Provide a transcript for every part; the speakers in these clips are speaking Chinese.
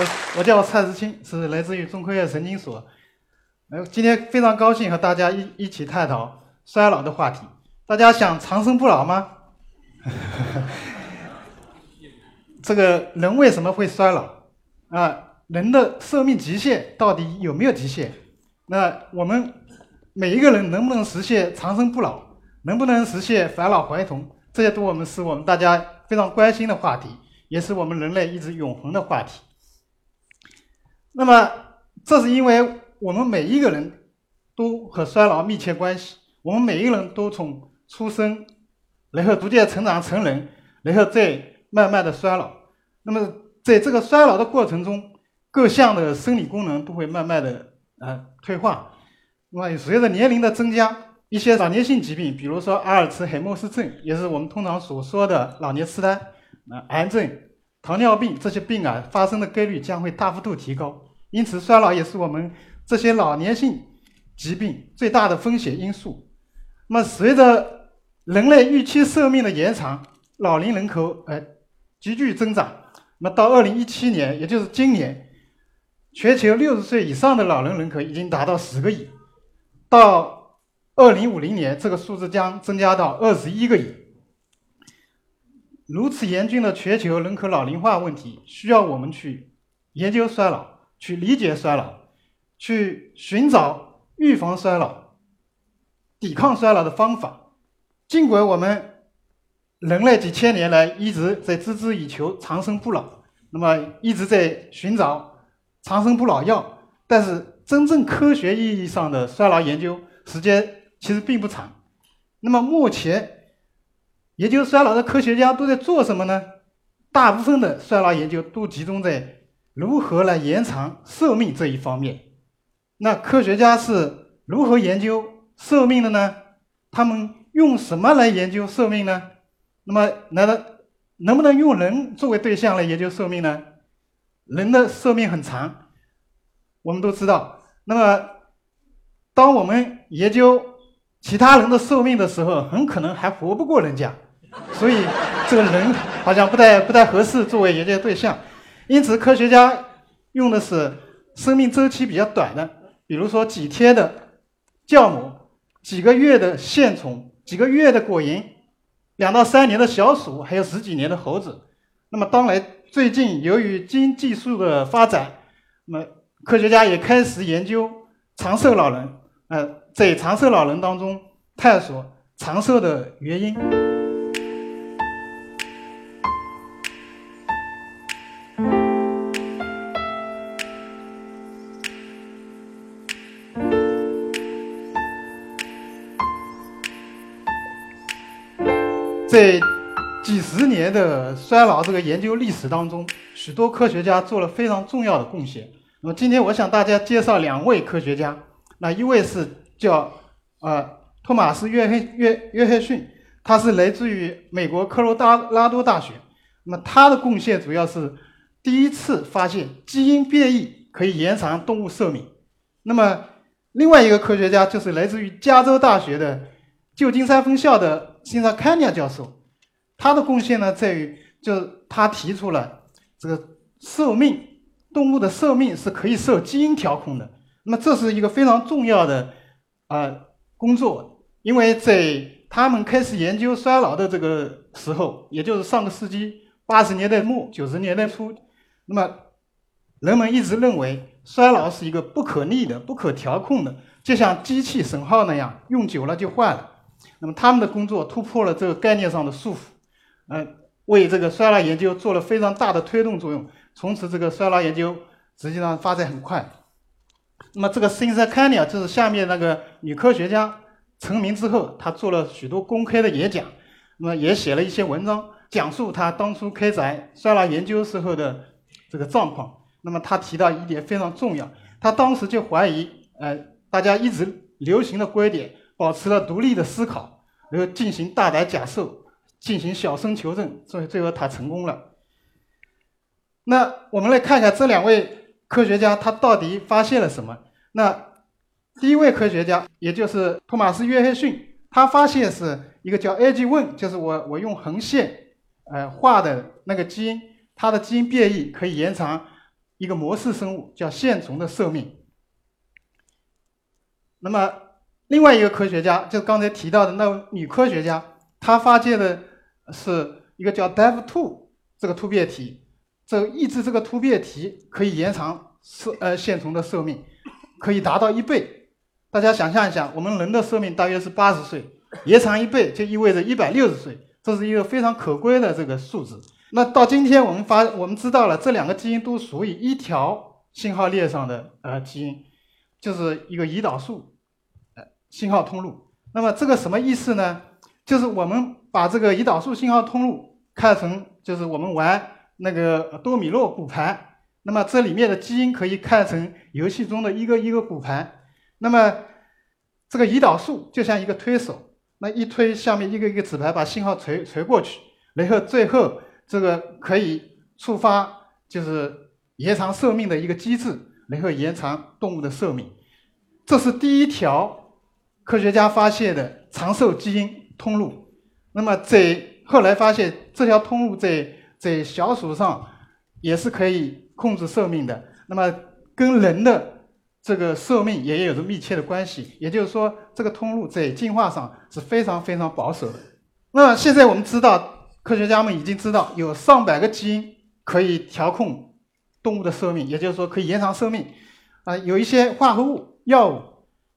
我我叫蔡志清，是来自于中科院神经所。呃，今天非常高兴和大家一一起探讨衰老的话题。大家想长生不老吗？这个人为什么会衰老？啊，人的寿命极限到底有没有极限？那我们每一个人能不能实现长生不老？能不能实现返老还童？这些都我们是我们大家非常关心的话题，也是我们人类一直永恒的话题。那么，这是因为我们每一个人都和衰老密切关系，我们每一个人都从出生，然后逐渐成长成人，然后再慢慢的衰老。那么，在这个衰老的过程中，各项的生理功能都会慢慢的呃退化。那么，随着年龄的增加，一些老年性疾病，比如说阿尔茨海默氏症，也是我们通常所说的老年痴呆，啊，癌症、糖尿病这些病啊，发生的概率将会大幅度提高。因此，衰老也是我们这些老年性疾病最大的风险因素。那么，随着人类预期寿命的延长，老龄人口呃急剧增长。那么，到二零一七年，也就是今年，全球六十岁以上的老人人口已经达到十个亿。到二零五零年，这个数字将增加到二十一个亿。如此严峻的全球人口老龄化问题，需要我们去研究衰老，去理解衰老，去寻找预防衰老、抵抗衰老的方法。尽管我们人类几千年来一直在孜孜以求长生不老，那么一直在寻找长生不老药，但是真正科学意义上的衰老研究时间。其实并不长。那么目前研究衰老的科学家都在做什么呢？大部分的衰老研究都集中在如何来延长寿命这一方面。那科学家是如何研究寿命的呢？他们用什么来研究寿命呢？那么难道能不能用人作为对象来研究寿命呢？人的寿命很长，我们都知道。那么当我们研究其他人的寿命的时候，很可能还活不过人家，所以这个人好像不太不太合适作为研究对象。因此，科学家用的是生命周期比较短的，比如说几天的酵母、几个月的线虫、几个月的果蝇、两到三年的小鼠，还有十几年的猴子。那么，当然最近由于基因技术的发展，那么科学家也开始研究长寿老人，呃。在长寿老人当中探索长寿的原因。在几十年的衰老这个研究历史当中，许多科学家做了非常重要的贡献。那么今天我向大家介绍两位科学家，那一位是。叫呃托马斯约翰约约翰逊，他是来自于美国科罗拉多大学。那么他的贡献主要是第一次发现基因变异可以延长动物寿命。那么另外一个科学家就是来自于加州大学的旧金山分校的辛萨坎尼亚教授，他的贡献呢在于就是他提出了这个寿命动物的寿命是可以受基因调控的。那么这是一个非常重要的。啊，工作，因为在他们开始研究衰老的这个时候，也就是上个世纪八十年代末九十年代初，那么人们一直认为衰老是一个不可逆的、不可调控的，就像机器损耗那样，用久了就坏了。那么他们的工作突破了这个概念上的束缚，呃，为这个衰老研究做了非常大的推动作用。从此，这个衰老研究实际上发展很快。那么这个辛塞坎尼尔就是下面那个女科学家成名之后，她做了许多公开的演讲，那么也写了一些文章，讲述她当初开展衰老研究时候的这个状况。那么她提到一点非常重要，他当时就怀疑，呃，大家一直流行的观点，保持了独立的思考，然后进行大胆假设，进行小声求证，所以最后他成功了。那我们来看一下这两位科学家他到底发现了什么？那第一位科学家，也就是托马斯·约翰逊，他发现是一个叫 AG1，就是我我用横线呃画的那个基因，它的基因变异可以延长一个模式生物叫线虫的寿命。那么另外一个科学家，就刚才提到的那位女科学家，她发现的是一个叫 Dev2 这个突变体。这抑制这个突变体可以延长寿呃线虫的寿命，可以达到一倍。大家想象一下，我们人的寿命大约是八十岁，延长一倍就意味着一百六十岁，这是一个非常可贵的这个数字。那到今天我们发我们知道了这两个基因都属于一条信号链上的呃基因，就是一个胰岛素信号通路。那么这个什么意思呢？就是我们把这个胰岛素信号通路看成就是我们玩。那个多米诺骨牌，那么这里面的基因可以看成游戏中的一个一个骨盘。那么这个胰岛素就像一个推手，那一推下面一个一个纸牌把信号传传过去，然后最后这个可以触发就是延长寿命的一个机制，然后延长动物的寿命。这是第一条科学家发现的长寿基因通路。那么在后来发现这条通路在在小鼠上也是可以控制寿命的，那么跟人的这个寿命也有着密切的关系。也就是说，这个通路在进化上是非常非常保守的。那现在我们知道，科学家们已经知道有上百个基因可以调控动物的寿命，也就是说可以延长寿命。啊，有一些化合物药物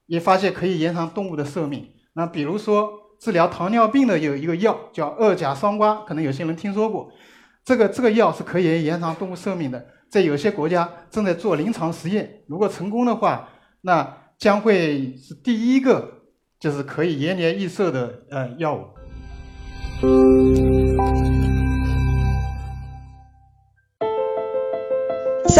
也发现可以延长动物的寿命。那比如说治疗糖尿病的有一个药叫二甲双胍，可能有些人听说过。这个这个药是可以延长动物寿命的，在有些国家正在做临床实验。如果成功的话，那将会是第一个就是可以延年益寿的呃药物。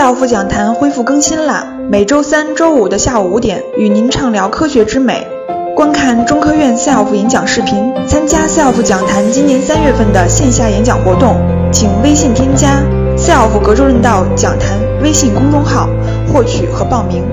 SELF 讲坛恢复更新啦！每周三、周五的下午五点，与您畅聊科学之美。观看中科院 SELF 演讲视频，参加 SELF 讲坛今年三月份的线下演讲活动，请微信添加“ SELF 格州论道讲坛”微信公众号，获取和报名。